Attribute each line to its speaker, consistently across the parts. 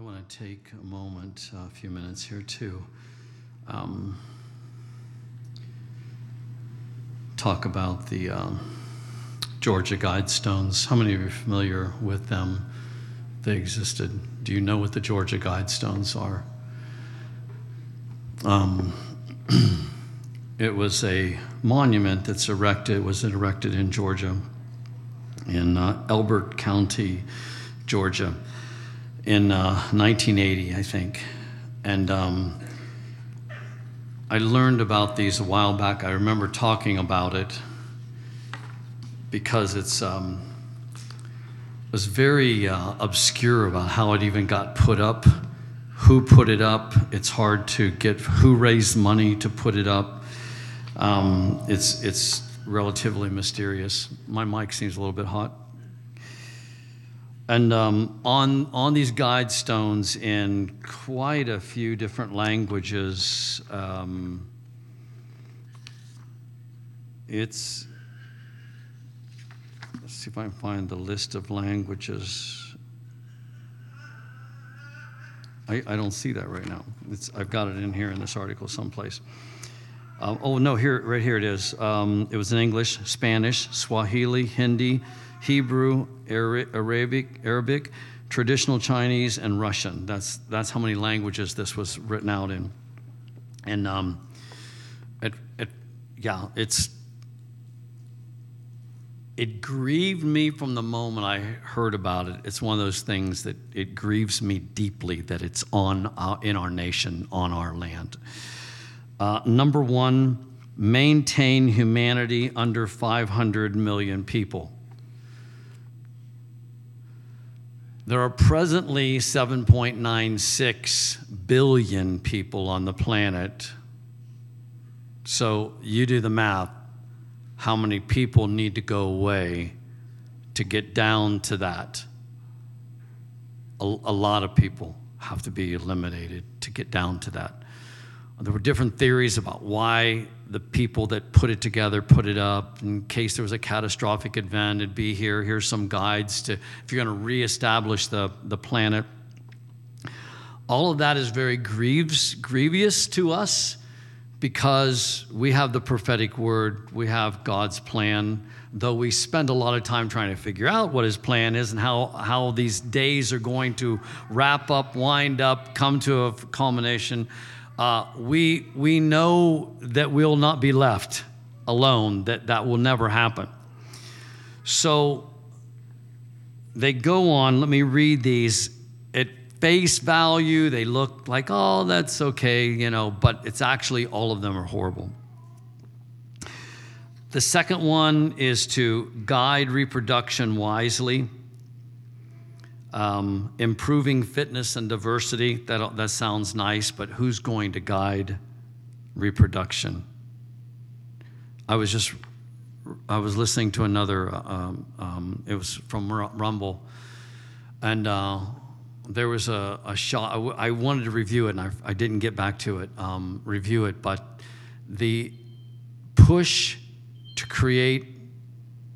Speaker 1: I want to take a moment, a few minutes here to um, talk about the um, Georgia Guidestones. How many of you are familiar with them? They existed. Do you know what the Georgia Guidestones are? Um, it was a monument that's erected, was erected in Georgia, in uh, Elbert County, Georgia in uh, 1980, I think. And um, I learned about these a while back. I remember talking about it because it's um, it was very uh, obscure about how it even got put up, who put it up. It's hard to get who raised money to put it up. Um, it's it's relatively mysterious. My mic seems a little bit hot. And um, on, on these guide stones in quite a few different languages, um, it's, let's see if I can find the list of languages. I, I don't see that right now. It's, I've got it in here in this article someplace. Um, oh, no, here, right here it is. Um, it was in English, Spanish, Swahili, Hindi, Hebrew, Arabic, Arabic, traditional Chinese, and Russian. That's, that's how many languages this was written out in. And um, it, it, yeah, it's, it grieved me from the moment I heard about it. It's one of those things that it grieves me deeply that it's on uh, in our nation, on our land. Uh, number one, maintain humanity under 500 million people. There are presently 7.96 billion people on the planet. So you do the math. How many people need to go away to get down to that? A, a lot of people have to be eliminated to get down to that. There were different theories about why the people that put it together put it up in case there was a catastrophic event. It'd be here. Here's some guides to if you're going to reestablish the, the planet. All of that is very grieves, grievous to us because we have the prophetic word, we have God's plan. Though we spend a lot of time trying to figure out what his plan is and how, how these days are going to wrap up, wind up, come to a culmination uh, we, we know that we'll not be left alone, that that will never happen. So they go on, let me read these. At face value, they look like, oh, that's okay, you know, but it's actually all of them are horrible. The second one is to guide reproduction wisely. Um, improving fitness and diversity, that, that sounds nice, but who's going to guide reproduction? I was just, I was listening to another, uh, um, um, it was from Rumble, and uh, there was a, a shot, I, wanted to review it and I, I didn't get back to it, um, review it, but the push to create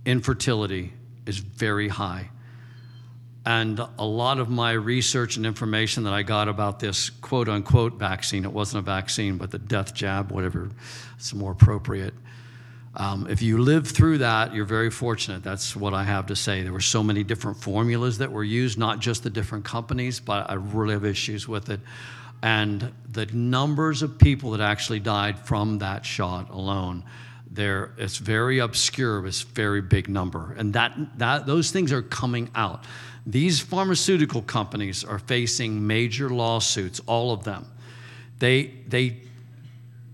Speaker 1: infertility is very high. And a lot of my research and information that I got about this quote unquote vaccine, it wasn't a vaccine, but the death jab, whatever is more appropriate. Um, if you live through that, you're very fortunate. That's what I have to say. There were so many different formulas that were used, not just the different companies, but I really have issues with it. And the numbers of people that actually died from that shot alone, there it's very obscure, it's very big number. And that, that those things are coming out. These pharmaceutical companies are facing major lawsuits, all of them. They, they,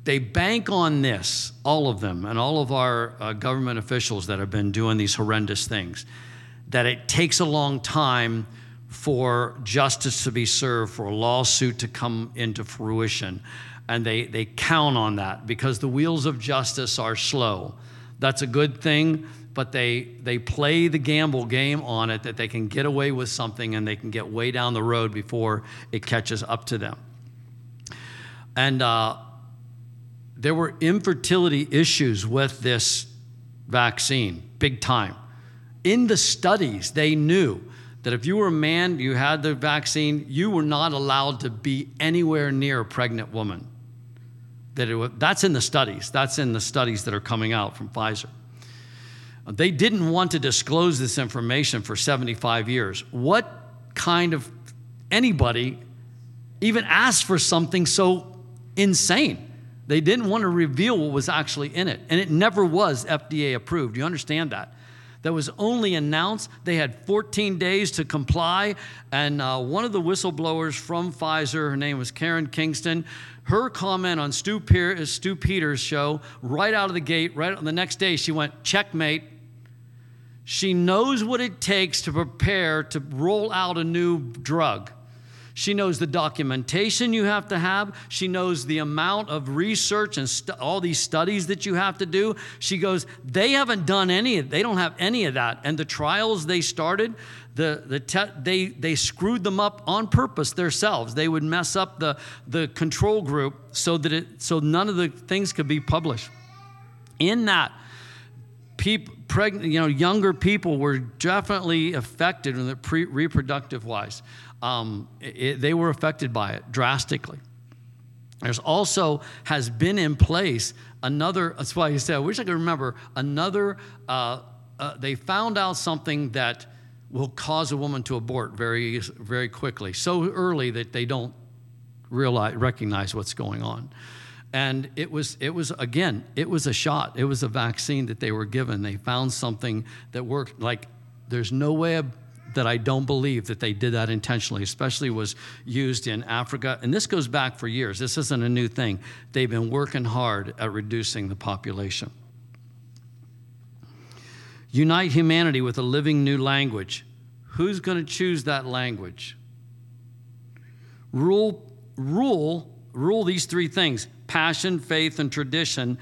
Speaker 1: they bank on this, all of them, and all of our uh, government officials that have been doing these horrendous things, that it takes a long time for justice to be served, for a lawsuit to come into fruition. And they, they count on that because the wheels of justice are slow. That's a good thing but they, they play the gamble game on it that they can get away with something and they can get way down the road before it catches up to them. And uh, there were infertility issues with this vaccine, big time. In the studies, they knew that if you were a man, you had the vaccine, you were not allowed to be anywhere near a pregnant woman. That it was, that's in the studies. That's in the studies that are coming out from Pfizer. They didn't want to disclose this information for 75 years. What kind of anybody even asked for something so insane? They didn't want to reveal what was actually in it, and it never was FDA approved. You understand that? That was only announced. They had 14 days to comply, and uh, one of the whistleblowers from Pfizer, her name was Karen Kingston, her comment on Stew, Stew Peters' show, right out of the gate, right on the next day, she went, checkmate. She knows what it takes to prepare to roll out a new drug. She knows the documentation you have to have. She knows the amount of research and all these studies that you have to do. She goes, they haven't done any of they don't have any of that. And the trials they started, the, the te- they, they screwed them up on purpose themselves. They would mess up the, the control group so that it so none of the things could be published. In that, people, pregnant, you know, younger people were definitely affected in the pre- reproductive wise. Um, it, they were affected by it drastically. There's also has been in place another. That's why he said, I wish I could remember another. Uh, uh, they found out something that will cause a woman to abort very, very quickly, so early that they don't realize, recognize what's going on. And it was, it was again, it was a shot. It was a vaccine that they were given. They found something that worked. Like, there's no way that I don't believe that they did that intentionally, especially was used in Africa. And this goes back for years. This isn't a new thing. They've been working hard at reducing the population. Unite humanity with a living new language. Who's going to choose that language? Rule, rule, rule these three things passion, faith, and tradition,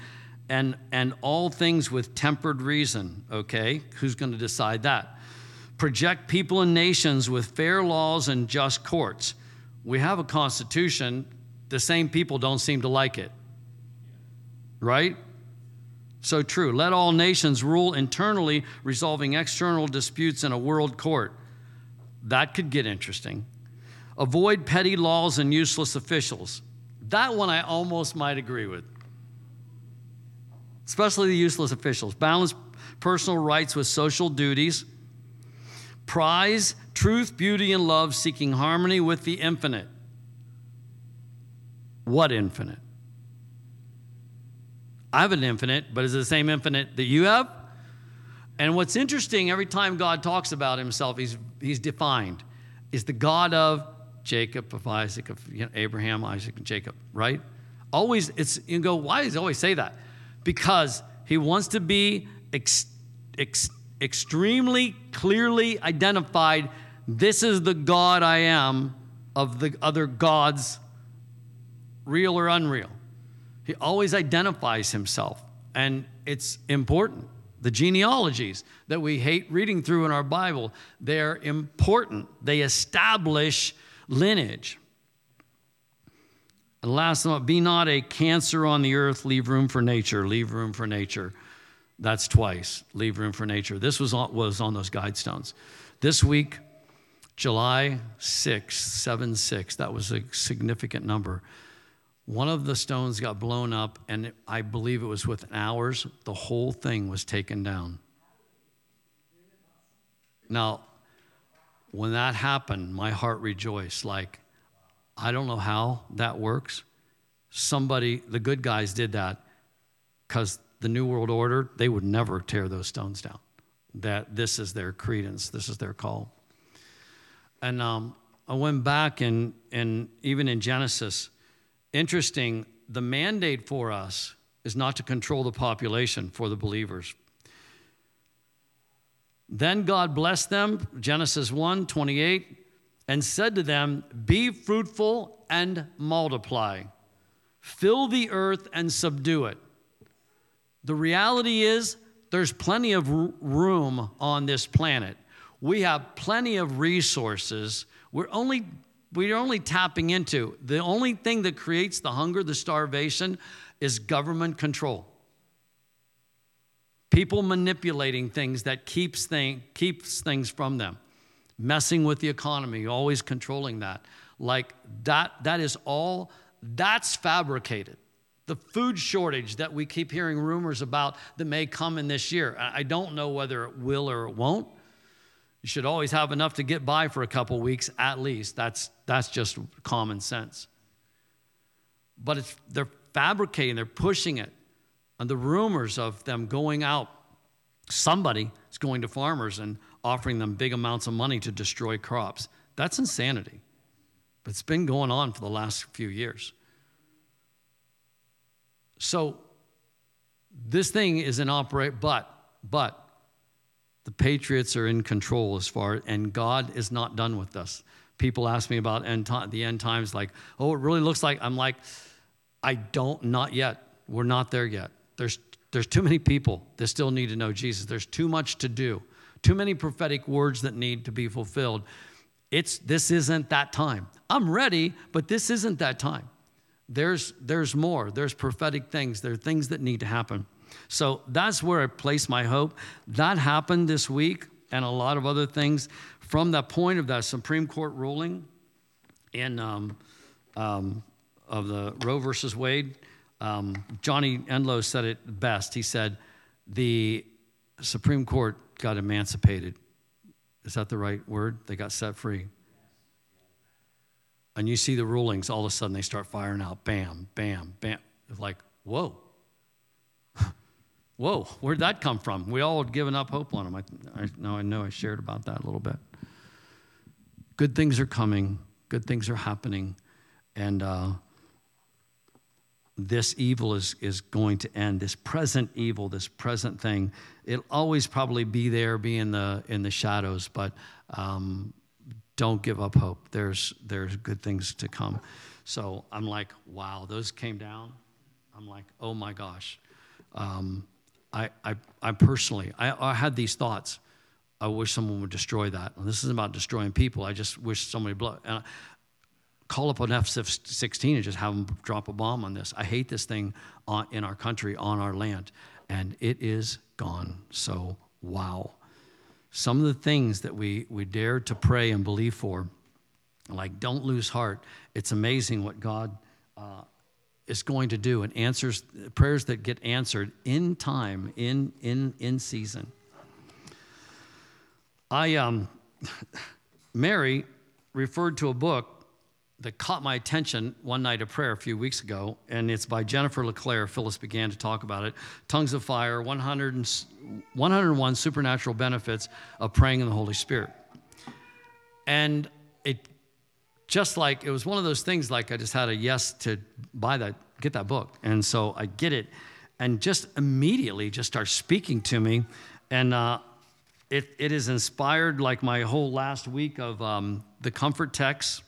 Speaker 1: and, and all things with tempered reason, okay? Who's going to decide that? Project people and nations with fair laws and just courts. We have a constitution, the same people don't seem to like it, right? So true. Let all nations rule internally, resolving external disputes in a world court. That could get interesting. Avoid petty laws and useless officials. That one I almost might agree with, especially the useless officials. Balance personal rights with social duties. Prize truth, beauty, and love, seeking harmony with the infinite. What infinite? I have an infinite, but is it the same infinite that you have? And what's interesting, every time God talks about himself, he's, he's defined. Is the God of Jacob, of Isaac, of you know, Abraham, Isaac, and Jacob, right? Always, it's, you go, why does he always say that? Because he wants to be ex, ex, extremely clearly identified this is the God I am of the other gods, real or unreal. He always identifies himself, and it's important. The genealogies that we hate reading through in our Bible, they're important. They establish lineage. And last one, be not a cancer on the earth, leave room for nature, leave room for nature. That's twice, leave room for nature. This was on, was on those guide stones. This week, July 6, 7 6, that was a significant number. One of the stones got blown up, and I believe it was within hours, the whole thing was taken down. Now, when that happened, my heart rejoiced. Like, I don't know how that works. Somebody, the good guys did that because the New World Order, they would never tear those stones down. That this is their credence, this is their call. And um, I went back and, and even in Genesis, interesting, the mandate for us is not to control the population for the believers, then God blessed them, Genesis 1 28, and said to them, Be fruitful and multiply, fill the earth and subdue it. The reality is, there's plenty of room on this planet. We have plenty of resources. We're only we're only tapping into the only thing that creates the hunger, the starvation, is government control people manipulating things that keeps, thing, keeps things from them. messing with the economy, always controlling that. Like that, that is all, that's fabricated. The food shortage that we keep hearing rumors about that may come in this year. I don't know whether it will or it won't. You should always have enough to get by for a couple weeks at least. That's, that's just common sense. But it's, they're fabricating, they're pushing it. And the rumors of them going out, somebody is going to farmers and offering them big amounts of money to destroy crops. That's insanity. But it's been going on for the last few years. So this thing is in operate, but, but the Patriots are in control as far, and God is not done with us. People ask me about end the end times, like, oh, it really looks like. I'm like, I don't, not yet. We're not there yet. There's, there's too many people that still need to know Jesus. There's too much to do, too many prophetic words that need to be fulfilled. It's, this isn't that time. I'm ready, but this isn't that time. There's, there's more. There's prophetic things. There are things that need to happen. So that's where I place my hope. That happened this week and a lot of other things from that point of that Supreme Court ruling in um, um, of the Roe versus Wade. Um, Johnny Enlow said it best. He said, The Supreme Court got emancipated. Is that the right word? They got set free. And you see the rulings, all of a sudden they start firing out bam, bam, bam. It's like, whoa. whoa, where'd that come from? We all had given up hope on them. I, I, now I know I shared about that a little bit. Good things are coming, good things are happening. And, uh, this evil is, is going to end this present evil this present thing it'll always probably be there be in the in the shadows but um, don't give up hope there's there's good things to come so i'm like wow those came down i'm like oh my gosh um, I, I, I personally I, I had these thoughts I wish someone would destroy that. And this isn't about destroying people. I just wish somebody blow. And call up an F 16 and just have them drop a bomb on this. I hate this thing on, in our country, on our land, and it is gone. So, wow. Some of the things that we, we dare to pray and believe for, like don't lose heart. It's amazing what God uh, is going to do and answers prayers that get answered in time, in, in, in season. I, um, Mary referred to a book that caught my attention one night of prayer a few weeks ago, and it's by Jennifer LeClaire. Phyllis began to talk about it. Tongues of Fire 100 and, 101 Supernatural Benefits of Praying in the Holy Spirit. And it just like it was one of those things like I just had a yes to buy that, get that book. And so I get it, and just immediately just starts speaking to me. And uh, it, it is inspired like my whole last week of um, the comfort text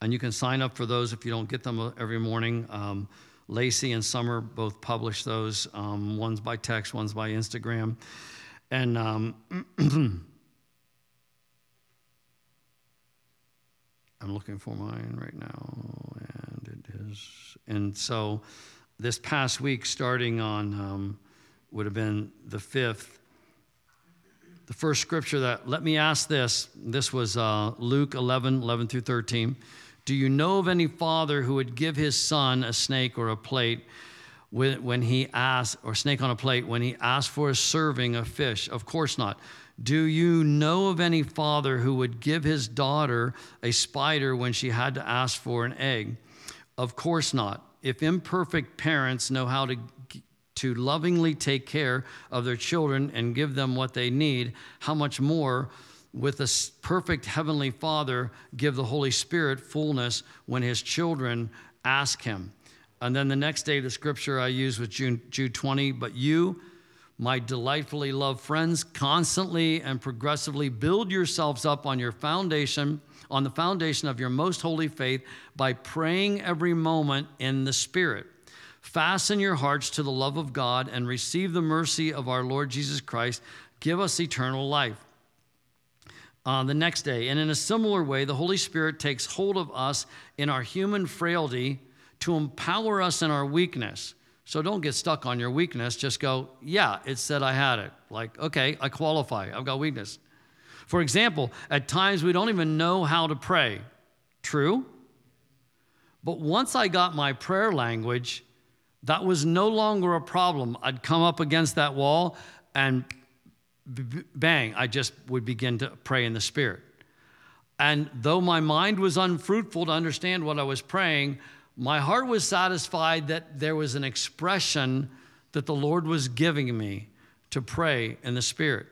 Speaker 1: and you can sign up for those if you don't get them every morning. Um, Lacey and Summer both publish those. Um, one's by text, one's by Instagram. And um, I'm looking for mine right now, and it is. And so this past week, starting on, um, would have been the fifth, the first scripture that, let me ask this. This was uh, Luke 11, 11 through 13. Do you know of any father who would give his son a snake or a plate when he asked, or snake on a plate when he asked for a serving of fish? Of course not. Do you know of any father who would give his daughter a spider when she had to ask for an egg? Of course not. If imperfect parents know how to, to lovingly take care of their children and give them what they need, how much more? With a perfect heavenly Father give the Holy Spirit fullness when his children ask him. And then the next day, the scripture I use was June, Jude 20. But you, my delightfully loved friends, constantly and progressively build yourselves up on your foundation, on the foundation of your most holy faith by praying every moment in the Spirit. Fasten your hearts to the love of God and receive the mercy of our Lord Jesus Christ. Give us eternal life uh, the next day. And in a similar way, the Holy Spirit takes hold of us in our human frailty to empower us in our weakness. So don't get stuck on your weakness. Just go, yeah, it said I had it. Like, okay, I qualify. I've got weakness. For example, at times we don't even know how to pray. True? But once I got my prayer language, that was no longer a problem. I'd come up against that wall and bang, I just would begin to pray in the Spirit. And though my mind was unfruitful to understand what I was praying, my heart was satisfied that there was an expression that the Lord was giving me to pray in the Spirit.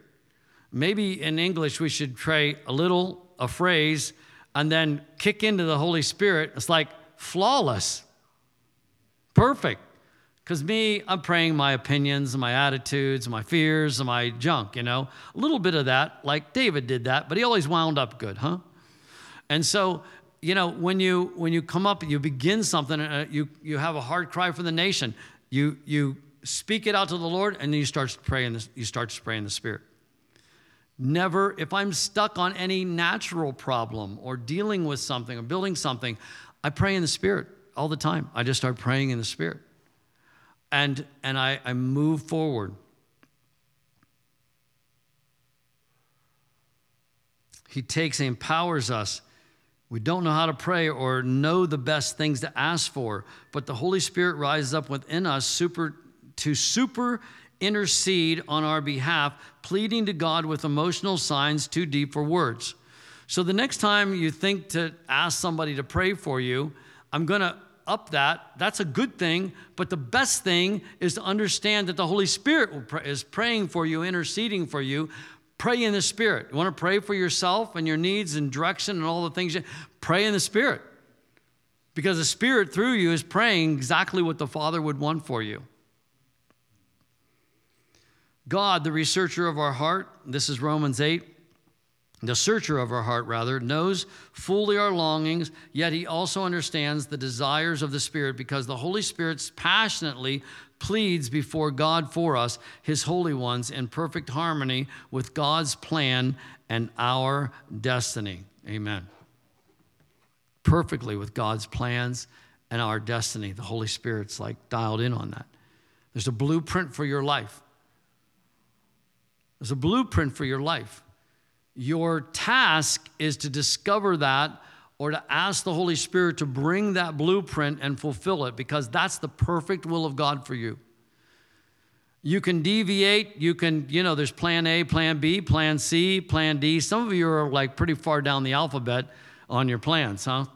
Speaker 1: Maybe in English we should pray a little, a phrase, and then kick into the Holy Spirit. It's like flawless, perfect. Because me, I'm praying my opinions, and my attitudes, and my fears, and my junk, you know. A little bit of that, like David did that, but he always wound up good, huh? And so, you know, when you when you come up, you begin something, uh, you you have a hard cry for the nation. You you speak it out to the Lord, and then you start praying. This, you start to pray in the Spirit. Never, if I'm stuck on any natural problem or dealing with something or building something, I pray in the Spirit all the time. I just start praying in the Spirit and, and I, I move forward. He takes and empowers us. We don't know how to pray or know the best things to ask for, but the Holy Spirit rises up within us super, to super intercede on our behalf, pleading to God with emotional signs too deep for words. So the next time you think to ask somebody to pray for you, I'm going to up that. That's a good thing. But the best thing is to understand that the Holy Spirit is praying for you, interceding for you. Pray in the Spirit. You want to pray for yourself and your needs and direction and all the things. You, pray in the Spirit. Because the Spirit through you is praying exactly what the Father would want for you. God, the researcher of our heart, this is Romans 8 the searcher of our heart, rather, knows fully our longings, yet he also understands the desires of the Spirit because the Holy Spirit passionately pleads before God for us, his holy ones, in perfect harmony with God's plan and our destiny. Amen. Perfectly with God's plans and our destiny. The Holy Spirit's like dialed in on that. There's a blueprint for your life. There's a blueprint for your life. Your task is to discover that or to ask the Holy Spirit to bring that blueprint and fulfill it because that's the perfect will of God for you. You can deviate, you can, you know, there's plan A, plan B, plan C, plan D. Some of you are like pretty far down the alphabet on your plans, huh?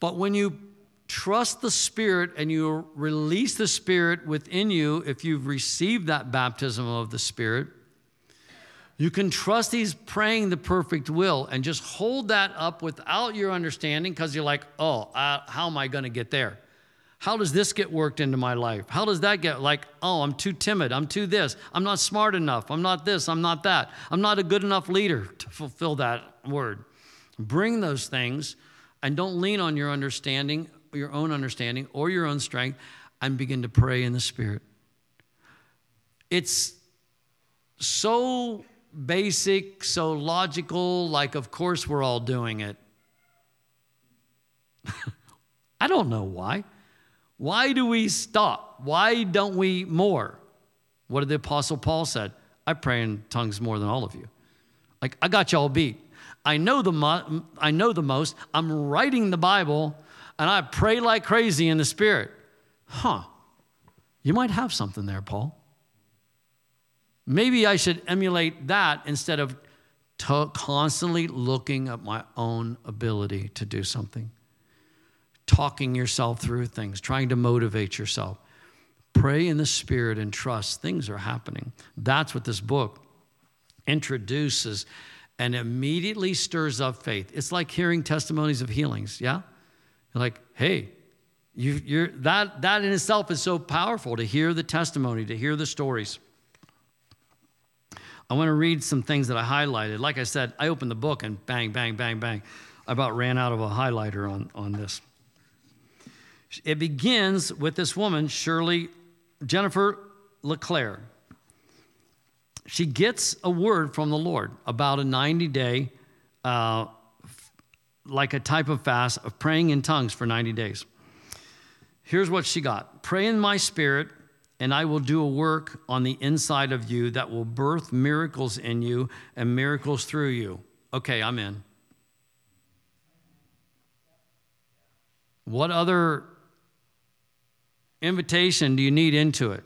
Speaker 1: But when you trust the Spirit and you release the Spirit within you if you've received that baptism of the Spirit, you can trust He's praying the perfect will and just hold that up without your understanding because you're like, oh, uh, how am I going to get there? How does this get worked into my life? How does that get like, oh, I'm too timid. I'm too this. I'm not smart enough. I'm not this. I'm not that. I'm not a good enough leader to fulfill that word. Bring those things and don't lean on your understanding your own understanding or your own strength and begin to pray in the Spirit. It's so basic, so logical, like, of course, we're all doing it. I don't know why. Why do we stop? Why don't we more? What did the Apostle Paul said? I pray in tongues more than all of you. Like, I got y'all beat. I know the, mo- I know the most. I'm writing the Bible and I pray like crazy in the Spirit. Huh. You might have something there, Paul. Maybe I should emulate that instead of constantly looking at my own ability to do something, talking yourself through things, trying to motivate yourself. Pray in the Spirit and trust things are happening. That's what this book introduces and immediately stirs up faith. It's like hearing testimonies of healings, yeah? You're like, hey, you, are that, that in itself is so powerful to hear the testimony, to hear the stories. I want to read some things that I highlighted. Like I said, I opened the book and bang, bang, bang, bang. I about ran out of a highlighter on, on this. It begins with this woman, Shirley Jennifer LeClaire. She gets a word from the Lord about a 90 day uh, like a type of fast of praying in tongues for 90 days. Here's what she got Pray in my spirit and I will do a work on the inside of you that will birth miracles in you and miracles through you. Okay, I'm in. What other invitation do you need into it?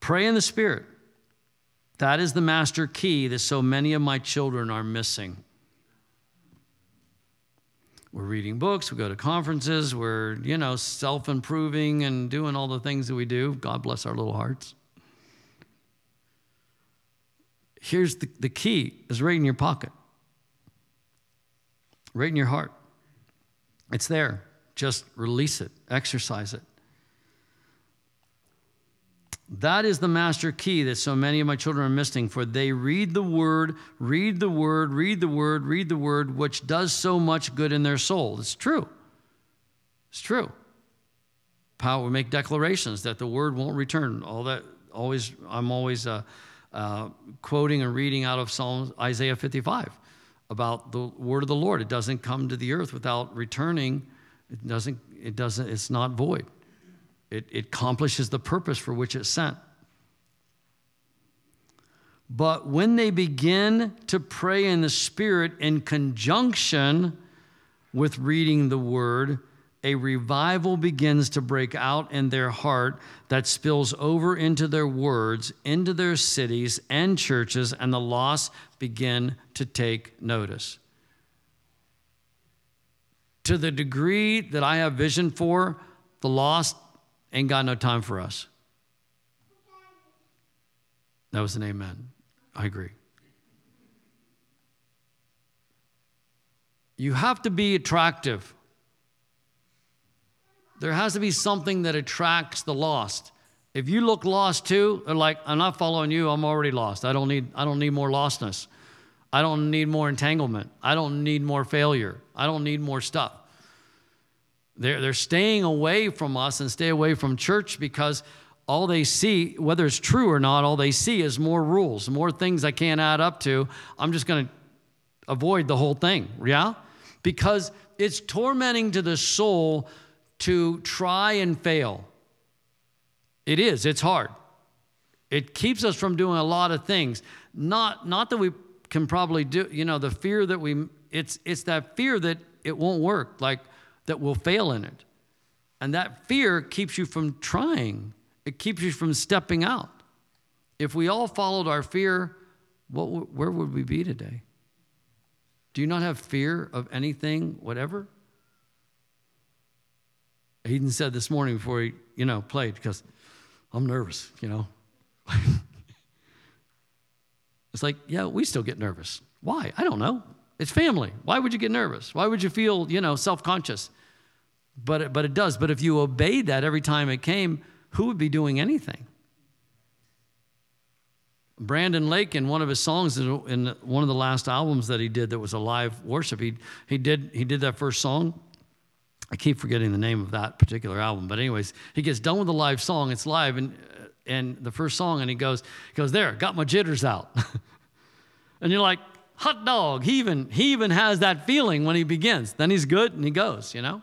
Speaker 1: Pray in the Spirit. That is the master key that so many of my children are missing. We're reading books, we go to conferences, we're, you know, self improving and doing all the things that we do. God bless our little hearts. Here's the, the key is right in your pocket, right in your heart. It's there. Just release it, exercise it. That is the master key that so many of my children are missing, for they read the word, read the word, read the word, read the word, which does so much good in their soul. It's true. It's true. Power, we make declarations that the word won't return. All that, always, I'm always uh, uh, quoting and reading out of Psalm Isaiah 55 about the word of the Lord. It doesn't come to the earth without returning. It doesn't, it doesn't, it's not void. It, it accomplishes the purpose for which it's sent. But when they begin to pray in the Spirit in conjunction with reading the Word, a revival begins to break out in their heart that spills over into their words, into their cities and churches, and the lost begin to take notice. To the degree that I have vision for, the lost Ain't got no time for us. That was an amen. I agree. You have to be attractive. There has to be something that attracts the lost. If you look lost too, they're like, I'm not following you, I'm already lost. I don't need, I don't need more lostness. I don't need more entanglement. I don't need more failure. I don't need more stuff. They're, they're staying away from us and stay away from church because all they see, whether it's true or not, all they see is more rules, more things I can't add up to. I'm just going to avoid the whole thing. Yeah? Because it's tormenting to the soul to try and fail. It is, it's hard. It keeps us from doing a lot of things. Not, not that we can probably do, you know, the fear that we, it's, it's that fear that it won't work. Like, that will fail in it. And that fear keeps you from trying, it keeps you from stepping out. If we all followed our fear, what, where would we be today? Do you not have fear of anything, whatever? Eden said this morning before he, you know, played, because I'm nervous, you know. it's like, yeah, we still get nervous. Why? I don't know. It's family. Why would you get nervous? Why would you feel, you know, self-conscious? But it, but it does. But if you obeyed that every time it came, who would be doing anything? Brandon Lake, in one of his songs, in one of the last albums that he did that was a live worship, he, he, did, he did that first song. I keep forgetting the name of that particular album. But, anyways, he gets done with the live song. It's live, and, and the first song, and he goes, he goes There, got my jitters out. and you're like, hot dog. He even, he even has that feeling when he begins. Then he's good and he goes, you know?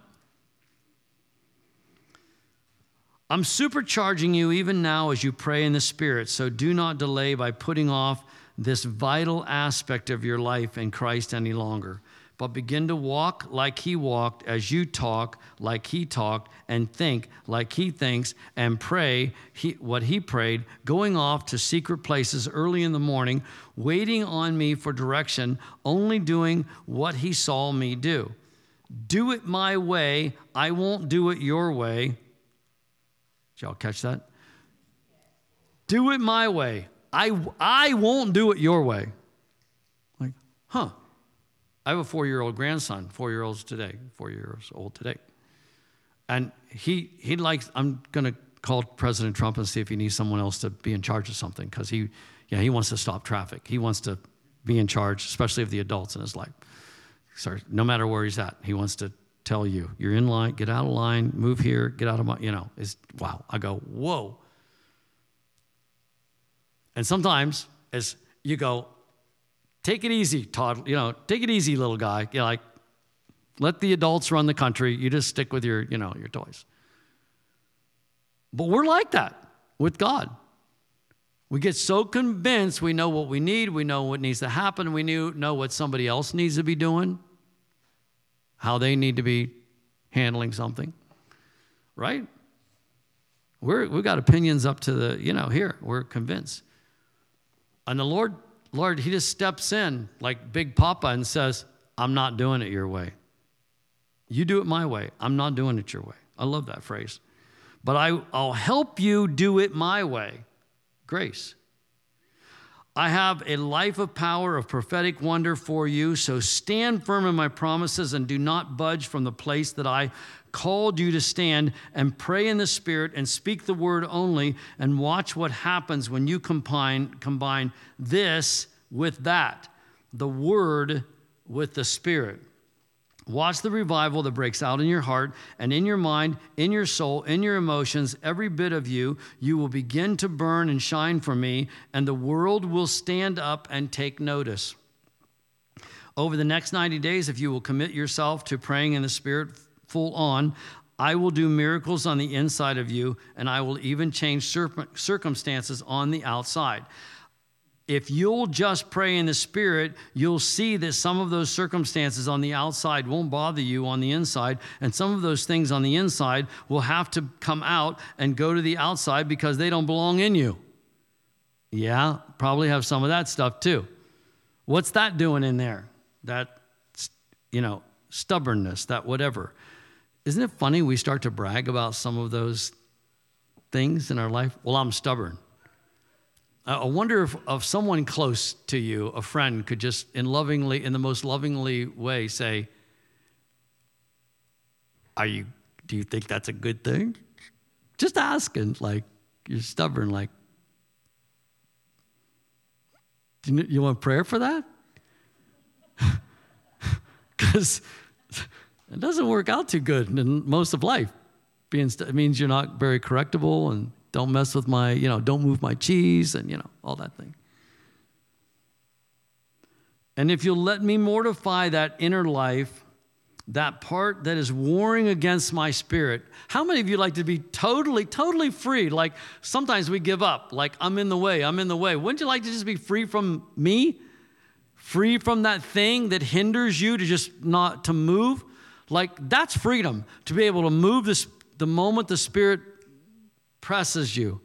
Speaker 1: I'm supercharging you even now as you pray in the Spirit, so do not delay by putting off this vital aspect of your life in Christ any longer but begin to walk like he walked as you talk like he talked and think like he thinks and pray he, what he prayed, going off to secret places early in the morning, waiting on me for direction, only doing what he saw me do. Do it my way, I won't do it your way. Did y'all catch that? Do it my way. I, I won't do it your way. Like, huh. I have a four year old grandson, four year olds today, four years old today. And he, he likes, I'm going to call President Trump and see if he needs someone else to be in charge of something because he, yeah, he wants to stop traffic. He wants to be in charge, especially of the adults in his life. Sorry, no matter where he's at, he wants to tell you, you're in line, get out of line, move here, get out of my, you know, is wow. I go, whoa. And sometimes as you go, take it easy, Todd. You know, take it easy, little guy. You know, like, let the adults run the country. You just stick with your, you know, your toys. But we're like that with God. We get so convinced we know what we need, we know what needs to happen, we know what somebody else needs to be doing, how they need to be handling something, right? We're, we've got opinions up to the, you know, here, we're convinced. And the Lord, Lord, He just steps in like Big Papa and says, I'm not doing it your way. You do it my way. I'm not doing it your way. I love that phrase. But I, I'll help you do it my way. Grace. I have a life of power, of prophetic wonder for you. So stand firm in my promises and do not budge from the place that I called you to stand and pray in the Spirit and speak the word only and watch what happens when you combine, combine this with that, the word with the Spirit. Watch the revival that breaks out in your heart and in your mind, in your soul, in your emotions, every bit of you. You will begin to burn and shine for me, and the world will stand up and take notice. Over the next 90 days, if you will commit yourself to praying in the Spirit full on, I will do miracles on the inside of you, and I will even change circumstances on the outside if you'll just pray in the Spirit, you'll see that some of those circumstances on the outside won't bother you on the inside, and some of those things on the inside will have to come out and go to the outside because they don't belong in you. Yeah, probably have some of that stuff too. What's that doing in there? That, you know, stubbornness, that whatever. Isn't it funny we start to brag about some of those things in our life? Well, I'm stubborn. I wonder if, if someone close to you, a friend, could just in lovingly, in the most lovingly way, say, "Are you? Do you think that's a good thing?" Just asking, like you're stubborn, like. You, you want prayer for that? Because it doesn't work out too good in most of life. Being st- it means you're not very correctable and don't mess with my, you know, don't move my cheese and, you know, all that thing. And if you'll let me mortify that inner life, that part that is warring against my spirit, how many of you like to be totally, totally free? Like sometimes we give up, like I'm in the way, I'm in the way. Wouldn't you like to just be free from me? Free from that thing that hinders you to just not to move? Like that's freedom to be able to move this the moment the spirit presses you,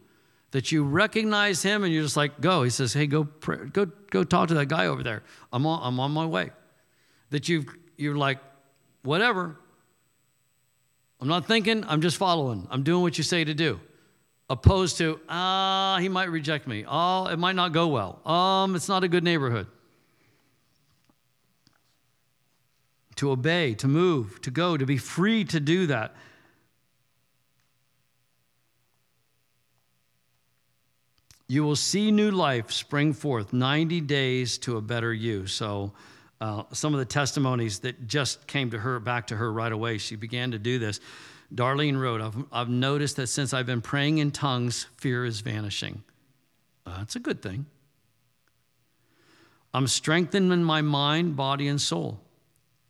Speaker 1: that you recognize him and you're just like, go. He says, hey, go, pray, go, go talk to that guy over there. I'm on, I'm on my way. That you you're like, whatever. I'm not thinking, I'm just following. I'm doing what you say to do. Opposed to, ah, he might reject me. Oh, it might not go well. Um, it's not a good neighborhood. To obey, to move, to go, to be free to do that. You will see new life spring forth, 90 days to a better you. So, uh, some of the testimonies that just came to her, back to her right away, she began to do this. Darlene wrote, I've, I've noticed that since I've been praying in tongues, fear is vanishing. Uh, that's a good thing. I'm strengthening my mind, body, and soul.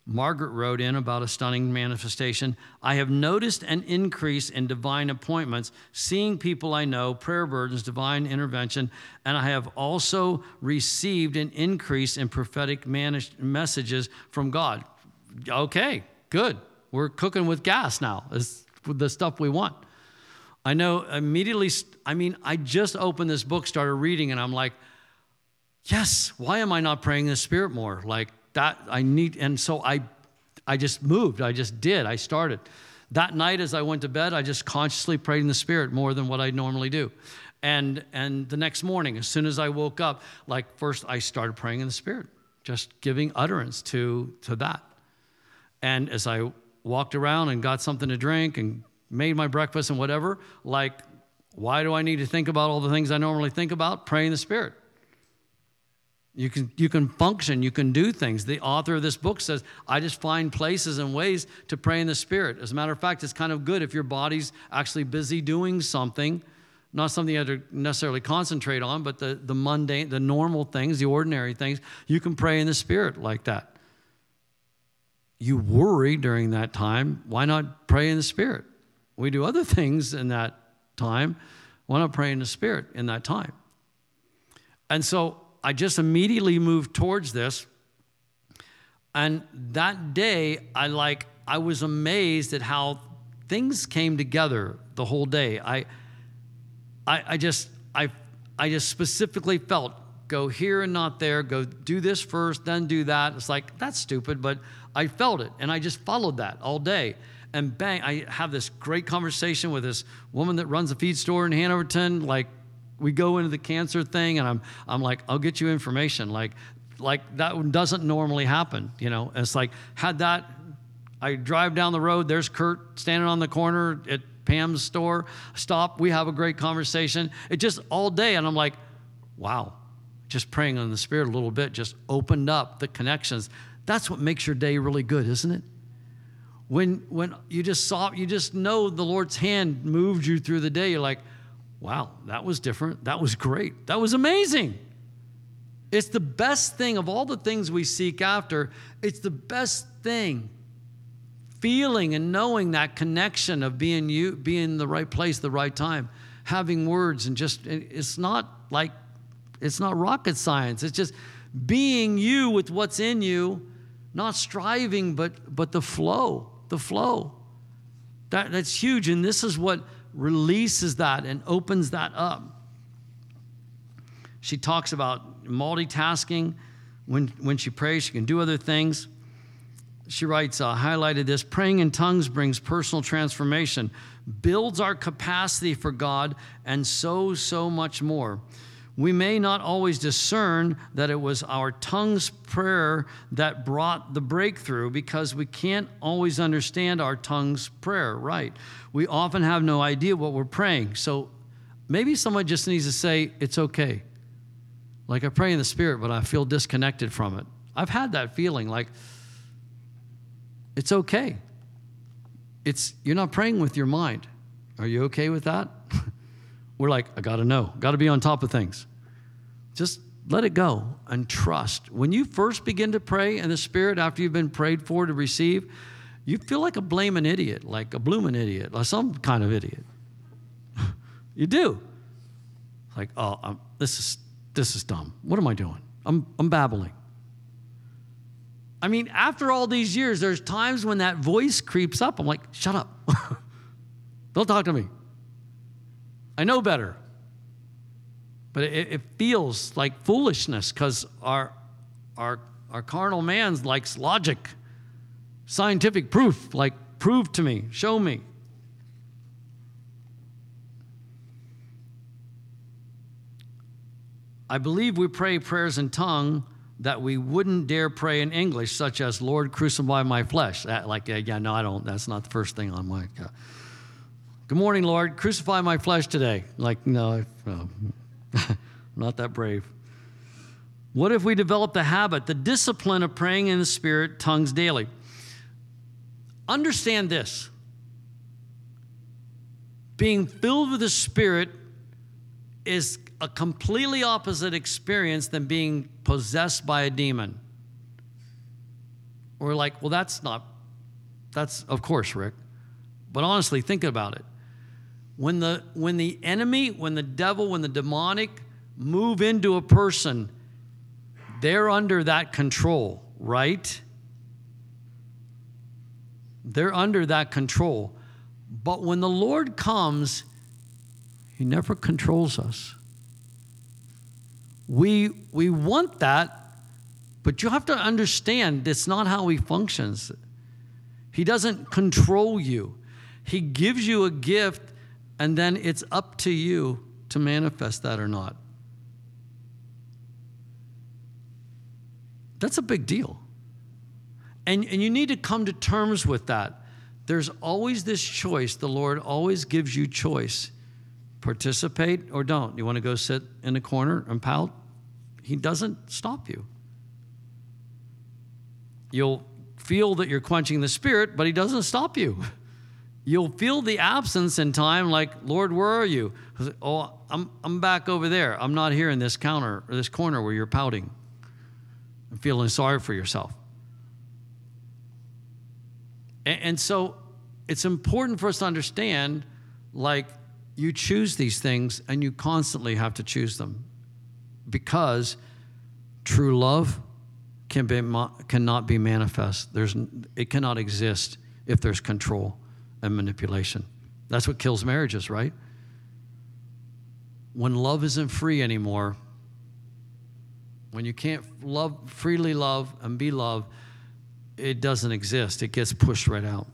Speaker 1: Margaret wrote in about a stunning manifestation. I have noticed an increase in divine appointments, seeing people I know, prayer burdens, divine intervention, and I have also received an increase in prophetic messages from God. Okay, good. We're cooking with gas now. It's the stuff we want. I know immediately, I mean, I just opened this book, started reading, and I'm like, yes, why am I not praying the Spirit more? Like, that I need, and so I, I just moved. I just did. I started. That night, as I went to bed, I just consciously prayed in the Spirit more than what I normally do. And, and the next morning, as soon as I woke up, like first I started praying in the Spirit, just giving utterance to, to that. And as I walked around and got something to drink and made my breakfast and whatever, like, why do I need to think about all the things I normally think about? Pray in the Spirit. You can, you can function, you can do things. The author of this book says, I just find places and ways to pray in the Spirit. As a matter of fact, it's kind of good if your body's actually busy doing something, not something you have to necessarily concentrate on, but the, the mundane, the normal things, the ordinary things, you can pray in the Spirit like that. You worry during that time, why not pray in the Spirit? We do other things in that time. Why not pray in the Spirit in that time? And so I just immediately moved towards this. And that day, I like, I was amazed at how things came together the whole day. I, I, I just, I, I just specifically felt go here and not there, go do this first, then do that. It's like, that's stupid, but I felt it and I just followed that all day. And bang, I have this great conversation with this woman that runs a feed store in Hanoverton. Like, we go into the cancer thing, and I'm, I'm like, I'll get you information. Like, like that doesn't normally happen, you know. it's like, had that, I drive down the road, there's Kurt standing on the corner at Pam's store. Stop, we have a great conversation. It just all day, and I'm like, wow, just praying on the Spirit a little bit just opened up the connections. That's what makes your day really good, isn't it? When when you just saw, you just know the Lord's hand moved you through the day. You're like, wow, that was different. That was great. That was amazing. It's the best thing of all the things we seek after. It's the best thing. Feeling and knowing that connection of being you, being in the right place, the right time, having words, and just, it's not like it's not rocket science. It's just being you with what's in you, not striving, but, but the flow, the flow. That, that's huge. And this is what releases that and opens that up. She talks about multitasking. When, when she prays, she can do other things. She writes, uh, highlighted this praying in tongues brings personal transformation, builds our capacity for God, and so, so much more we may not always discern that it was our tongue's prayer that brought the breakthrough because we can't always understand our tongue's prayer right. We often have no idea what we're praying. So maybe someone just needs to say, It's okay. Like I pray in the spirit, but I feel disconnected from it. I've had that feeling like, It's okay. It's, you're not praying with your mind. Are you okay with that? We're like, I got to know, got to be on top of things. Just let it go and trust. When you first begin to pray in the Spirit after you've been prayed for to receive, you feel like a blaming idiot, like a blooming idiot, like some kind of idiot. you do. Like, oh, I'm, this is this is dumb. What am I doing? I'm I'm babbling. I mean, after all these years, there's times when that voice creeps up. I'm like, shut up. Don't talk to me. I know better. But it, it feels like foolishness because our, our, our carnal man likes logic, scientific proof, like, prove to me, show me. I believe we pray prayers in tongue that we wouldn't dare pray in English, such as, Lord, crucify my flesh. That, like, yeah, no, I don't. That's not the first thing on my. Uh, Good morning, Lord. Crucify my flesh today. Like, no, I'm not that brave. What if we develop the habit, the discipline of praying in the Spirit, tongues daily? Understand this being filled with the Spirit is a completely opposite experience than being possessed by a demon. We're like, well, that's not, that's, of course, Rick. But honestly, think about it. When the, when the enemy, when the devil, when the demonic move into a person, they're under that control, right? They're under that control. But when the Lord comes, He never controls us. We, we want that, but you have to understand it's not how He functions. He doesn't control you, He gives you a gift and then it's up to you to manifest that or not. That's a big deal. And, and you need to come to terms with that. There's always this choice. The Lord always gives you choice. Participate or don't. You want to go sit in a corner and pout? He doesn't stop you. You'll feel that you're quenching the spirit, but He doesn't stop you. You'll feel the absence in time, like, Lord, where are you? Oh, I'm, I'm back over there. I'm not here in this counter or this corner where you're pouting and feeling sorry for yourself. And, and so it's important for us to understand, like, you choose these things and you constantly have to choose them because true love can be, cannot be manifest. There's, it cannot exist if there's control and manipulation. That's what kills marriages, right? When love isn't free anymore, when you can't love freely love and be loved, it doesn't exist. It gets pushed right out.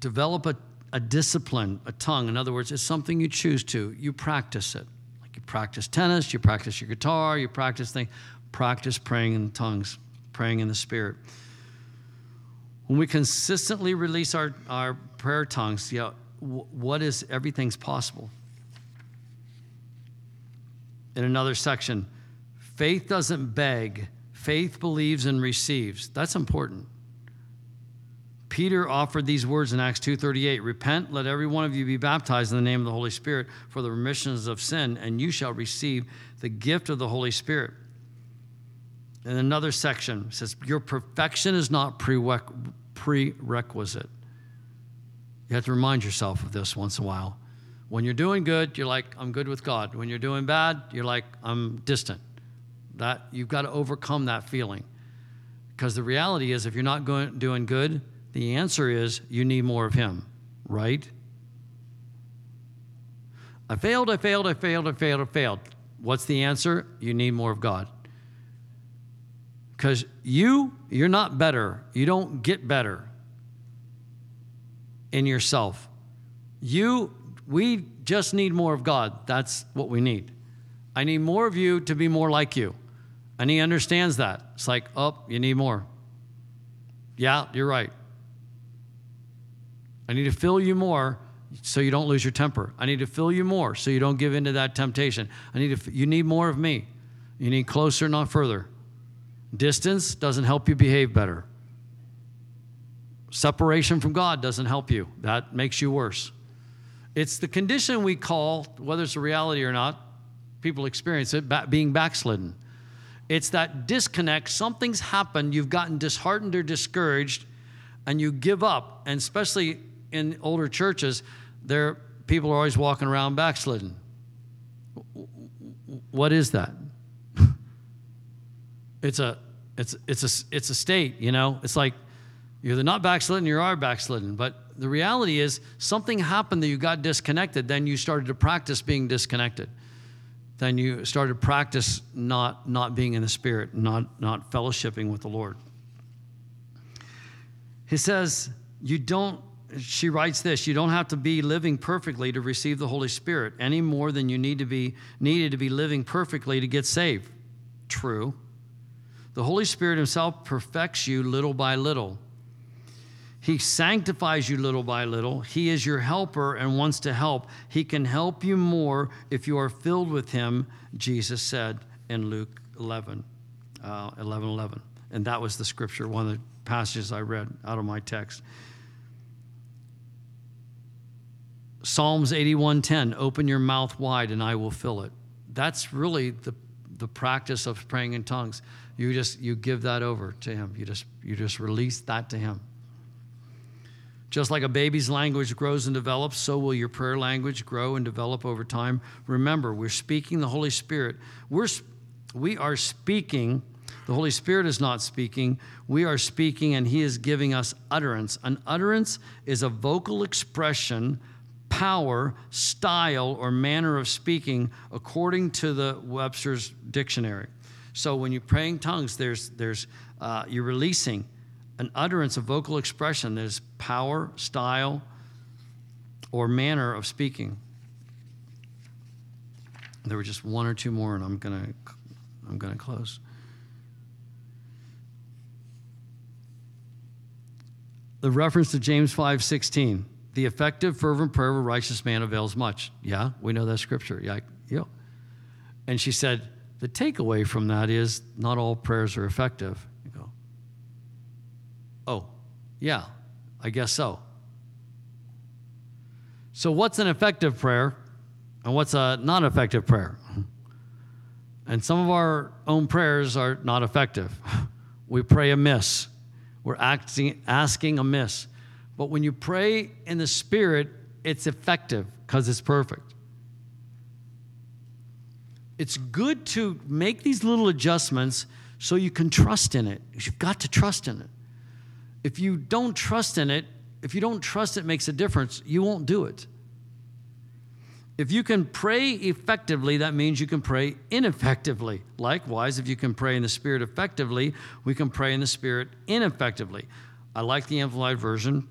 Speaker 1: Develop a, a discipline, a tongue. In other words, it's something you choose to. You practice it. Like you practice tennis, you practice your guitar, you practice things. Practice praying in tongues, praying in the Spirit. When we consistently release our, our prayer tongues, yeah, what is everything's possible. In another section, faith doesn't beg, faith believes and receives. That's important. Peter offered these words in Acts 2:38, "Repent, let every one of you be baptized in the name of the Holy Spirit for the remissions of sin, and you shall receive the gift of the Holy Spirit." In another section, says, Your perfection is not prerequisite. You have to remind yourself of this once in a while. When you're doing good, you're like, I'm good with God. When you're doing bad, you're like, I'm distant. That you've got to overcome that feeling. Because the reality is, if you're not going, doing good, the answer is you need more of Him, right? I failed, I failed, I failed, I failed, I failed. What's the answer? You need more of God. Because you, you're not better. You don't get better in yourself. You, we just need more of God. That's what we need. I need more of you to be more like you. And he understands that. It's like, oh, you need more. Yeah, you're right. I need to fill you more so you don't lose your temper. I need to fill you more so you don't give into that temptation. I need to, you need more of me. You need closer, not further. Distance doesn't help you behave better. Separation from God doesn't help you, that makes you worse. It's the condition we call, whether it's a reality or not, people experience it, being backslidden. It's that disconnect. Something's happened, you've gotten disheartened or discouraged, and you give up. And especially in older churches, there people are always walking around backslidden. What is that? It's a it's it's a it's a state, you know. It's like you're not backslidden, you are backslidden. But the reality is something happened that you got disconnected, then you started to practice being disconnected. Then you started to practice not not being in the spirit, not not fellowshipping with the Lord. He says, you don't she writes this you don't have to be living perfectly to receive the holy spirit any more than you need to be needed to be living perfectly to get saved true the Holy Spirit Himself perfects you little by little. He sanctifies you little by little. He is your helper and wants to help. He can help you more if you are filled with Him, Jesus said in Luke 11, uh, 11, 11. And that was the scripture, one of the passages I read out of my text. Psalms 81:10, open your mouth wide and I will fill it. That's really the, the practice of praying in tongues you just you give that over to him. You just you just release that to him. Just like a baby's language grows and develops so will your prayer language grow and develop over time. Remember we're speaking the holy spirit. We're we are speaking the holy spirit is not speaking. We are speaking and he is giving us utterance. An utterance is a vocal expression power style or manner of speaking according to the webster's dictionary so when you're praying tongues, there's, there's, uh, you're releasing an utterance, a vocal expression. There's power, style, or manner of speaking. There were just one or two more, and I'm gonna, I'm gonna close. The reference to James 5 16. The effective, fervent prayer of a righteous man avails much. Yeah, we know that scripture. Yeah, yeah. And she said, the takeaway from that is not all prayers are effective. You go, oh, yeah, I guess so. So, what's an effective prayer and what's a non effective prayer? And some of our own prayers are not effective. We pray amiss, we're acting, asking amiss. But when you pray in the Spirit, it's effective because it's perfect. It's good to make these little adjustments so you can trust in it. You've got to trust in it. If you don't trust in it, if you don't trust it makes a difference, you won't do it. If you can pray effectively, that means you can pray ineffectively. Likewise, if you can pray in the Spirit effectively, we can pray in the Spirit ineffectively. I like the Amplified Version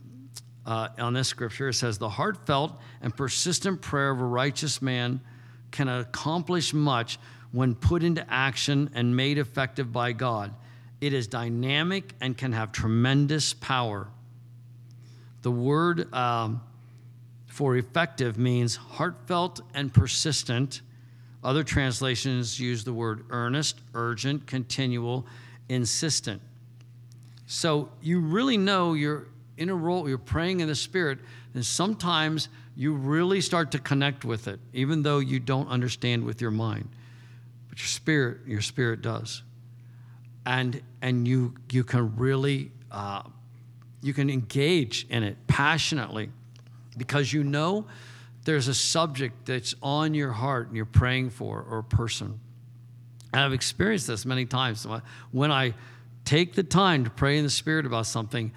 Speaker 1: uh, on this scripture. It says, The heartfelt and persistent prayer of a righteous man can accomplish much when put into action and made effective by God. It is dynamic and can have tremendous power. The word um, for effective means heartfelt and persistent. Other translations use the word earnest, urgent, continual, insistent. So you really know you're in a role, you're praying in the Spirit, and sometimes you really start to connect with it, even though you don't understand with your mind. But your spirit, your spirit does. And and you you can really uh, you can engage in it passionately because you know there's a subject that's on your heart and you're praying for or a person. And I've experienced this many times. When I take the time to pray in the Spirit about something,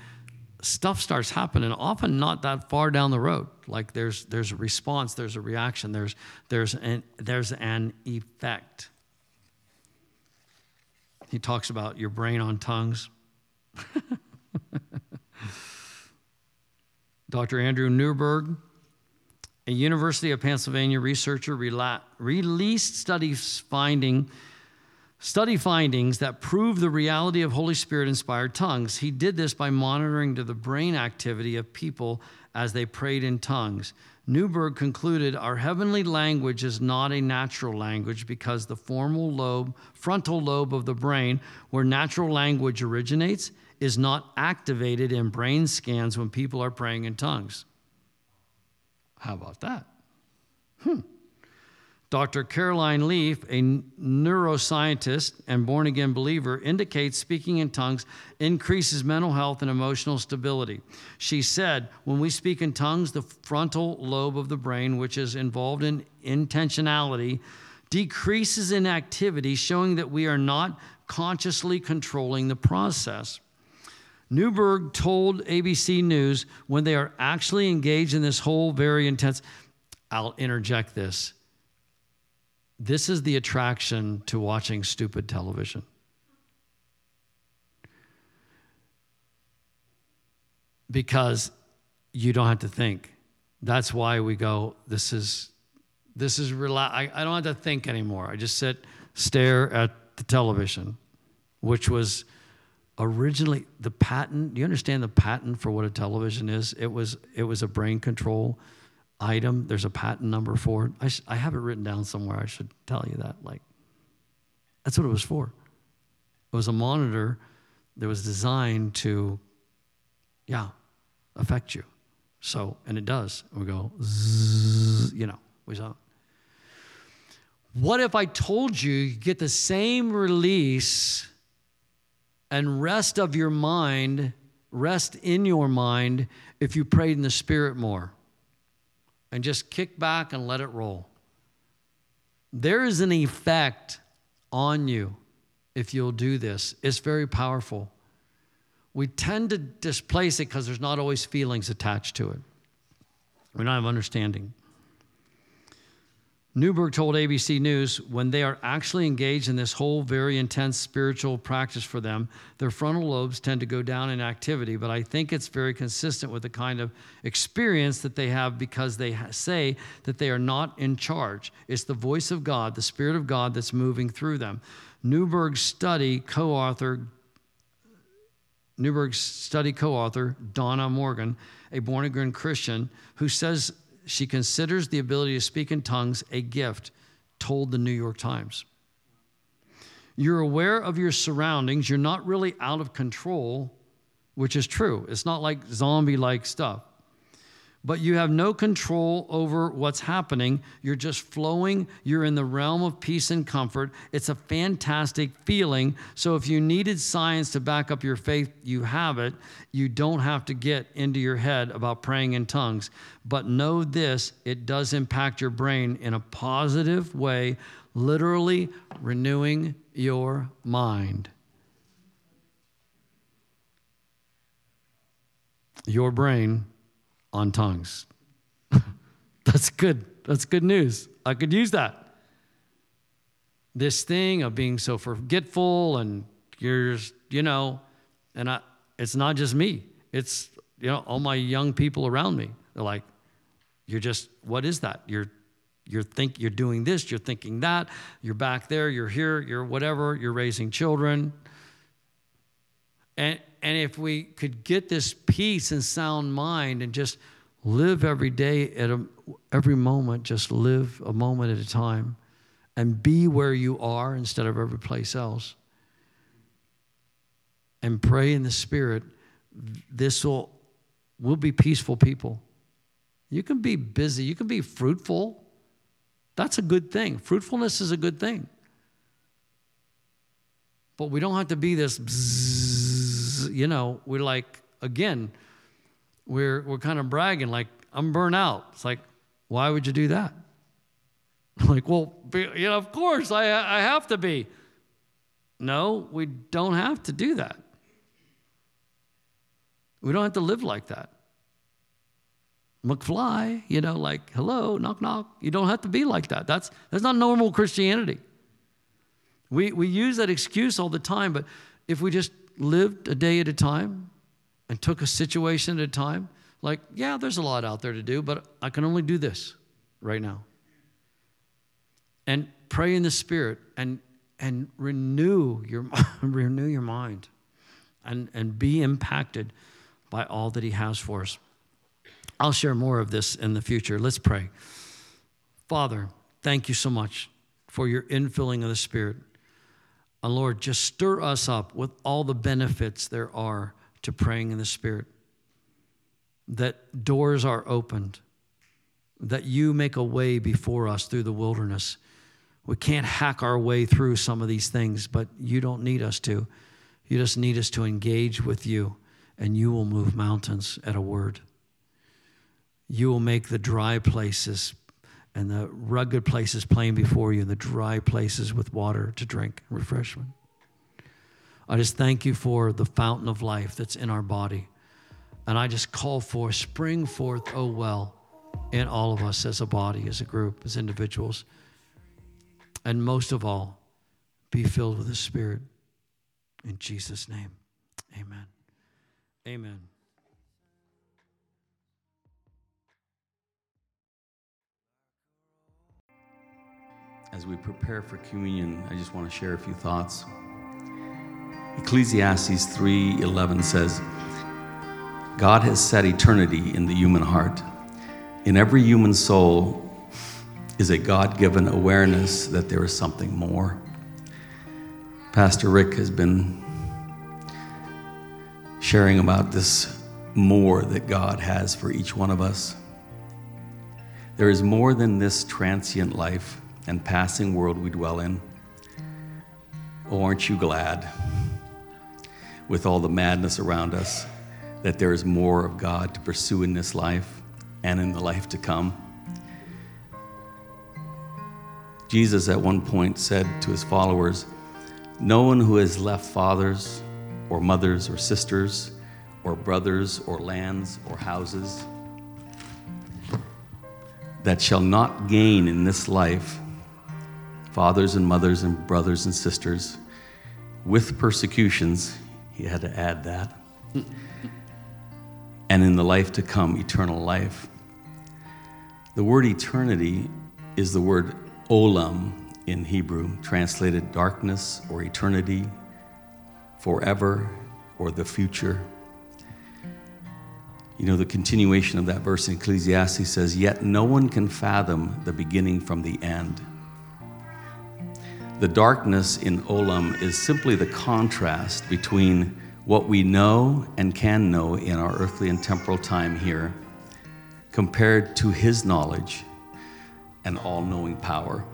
Speaker 1: stuff starts happening, often not that far down the road. Like there's, there's a response, there's a reaction, there's, there's, an, there's an effect. He talks about your brain on tongues. Dr. Andrew Newberg, a University of Pennsylvania researcher, released studies finding study findings that prove the reality of Holy Spirit inspired tongues. He did this by monitoring the brain activity of people as they prayed in tongues. Newberg concluded our heavenly language is not a natural language because the formal lobe, frontal lobe of the brain, where natural language originates, is not activated in brain scans when people are praying in tongues. How about that? Hmm. Dr. Caroline Leaf, a neuroscientist and born again believer, indicates speaking in tongues increases mental health and emotional stability. She said, When we speak in tongues, the frontal lobe of the brain, which is involved in intentionality, decreases in activity, showing that we are not consciously controlling the process. Newberg told ABC News when they are actually engaged in this whole very intense, I'll interject this this is the attraction to watching stupid television. Because you don't have to think. That's why we go, this is this is rela- I, I don't have to think anymore. I just sit, stare at the television, which was originally the patent. Do you understand the patent for what a television is? It was it was a brain control item. There's a patent number for it. I, sh- I have it written down somewhere. I should tell you that. Like, that's what it was for. It was a monitor that was designed to, yeah, affect you. So, and it does. We go, zzz, you know, we saw. What if I told you you get the same release and rest of your mind, rest in your mind, if you prayed in the Spirit more? And just kick back and let it roll. There is an effect on you if you'll do this. It's very powerful. We tend to displace it because there's not always feelings attached to it. We don't have understanding. Newberg told ABC News when they are actually engaged in this whole very intense spiritual practice for them, their frontal lobes tend to go down in activity. But I think it's very consistent with the kind of experience that they have because they say that they are not in charge. It's the voice of God, the Spirit of God that's moving through them. Newberg's study co author, Newberg's study co author, Donna Morgan, a born again Christian, who says she considers the ability to speak in tongues a gift, told the New York Times. You're aware of your surroundings, you're not really out of control, which is true. It's not like zombie like stuff. But you have no control over what's happening. You're just flowing. You're in the realm of peace and comfort. It's a fantastic feeling. So, if you needed science to back up your faith, you have it. You don't have to get into your head about praying in tongues. But know this it does impact your brain in a positive way, literally renewing your mind. Your brain on tongues. That's good. That's good news. I could use that. This thing of being so forgetful and you're, you know, and I, it's not just me. It's, you know, all my young people around me. They're like, you're just, what is that? You're, you're think you're doing this, you're thinking that, you're back there, you're here, you're whatever, you're raising children. And, and if we could get this peace and sound mind and just live every day at a, every moment, just live a moment at a time and be where you are instead of every place else. And pray in the Spirit, this will, we'll be peaceful people. You can be busy, you can be fruitful. That's a good thing. Fruitfulness is a good thing. But we don't have to be this, bzzz, you know, we're like, again, we're, we're kind of bragging, like, I'm burnt out. It's like, why would you do that? like, well, you know, of course, I, I have to be. No, we don't have to do that. We don't have to live like that. McFly, you know, like, hello, knock, knock. You don't have to be like that. That's, that's not normal Christianity. We, we use that excuse all the time, but if we just lived a day at a time, and took a situation at a time, like, yeah, there's a lot out there to do, but I can only do this right now. And pray in the Spirit and and renew your renew your mind and, and be impacted by all that he has for us. I'll share more of this in the future. Let's pray. Father, thank you so much for your infilling of the Spirit. And Lord, just stir us up with all the benefits there are to praying in the Spirit, that doors are opened, that you make a way before us through the wilderness. We can't hack our way through some of these things, but you don't need us to. You just need us to engage with you, and you will move mountains at a word. You will make the dry places and the rugged places plain before you, and the dry places with water to drink, refreshment. I just thank you for the fountain of life that's in our body. And I just call for, spring forth, oh well, in all of us as a body, as a group, as individuals. And most of all, be filled with the Spirit. In Jesus' name, amen. Amen.
Speaker 2: As we prepare for communion, I just want to share a few thoughts. Ecclesiastes 3:11 says, God has set eternity in the human heart. In every human soul is a God-given awareness that there is something more. Pastor Rick has been sharing about this more that God has for each one of us. There is more than this transient life and passing world we dwell in. Oh, aren't you glad? with all the madness around us, that there is more of God to pursue in this life and in the life to come. Jesus at one point said to his followers, No one who has left fathers or mothers or sisters or brothers or lands or houses that shall not gain in this life fathers and mothers and brothers and sisters with persecutions he had to add that. and in the life to come, eternal life. The word eternity is the word olam in Hebrew, translated darkness or eternity, forever or the future. You know, the continuation of that verse in Ecclesiastes says, Yet no one can fathom the beginning from the end. The darkness in Olam is simply the contrast between what we know and can know in our earthly and temporal time here compared to his knowledge and all knowing power.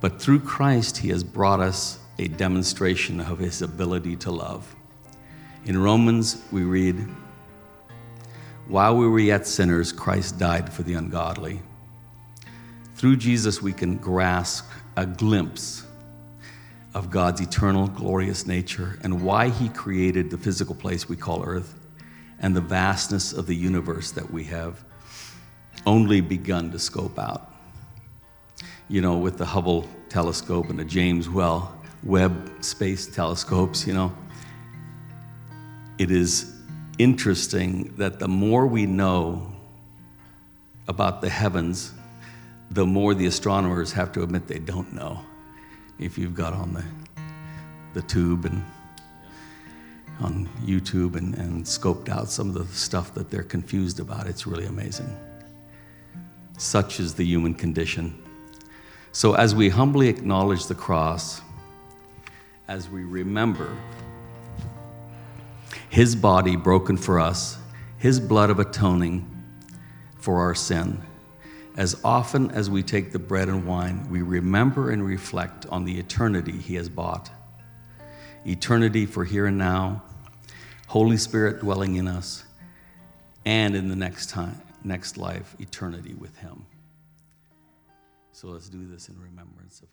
Speaker 2: But through Christ, he has brought us a demonstration of his ability to love. In Romans, we read, While we were yet sinners, Christ died for the ungodly. Through Jesus, we can grasp a glimpse of God's eternal, glorious nature and why he created the physical place we call earth and the vastness of the universe that we have only begun to scope out. You know, with the Hubble telescope and the James Well Webb space telescopes, you know, it is interesting that the more we know about the heavens, the more the astronomers have to admit they don't know. If you've got on the, the tube and on YouTube and, and scoped out some of the stuff that they're confused about, it's really amazing. Such is the human condition. So, as we humbly acknowledge the cross, as we remember his body broken for us, his blood of atoning for our sin, as often as we take the bread and wine, we remember and reflect on the eternity he has bought. Eternity for here and now, Holy Spirit dwelling in us, and in the next time, next life, eternity with him. So let's do this in remembrance of.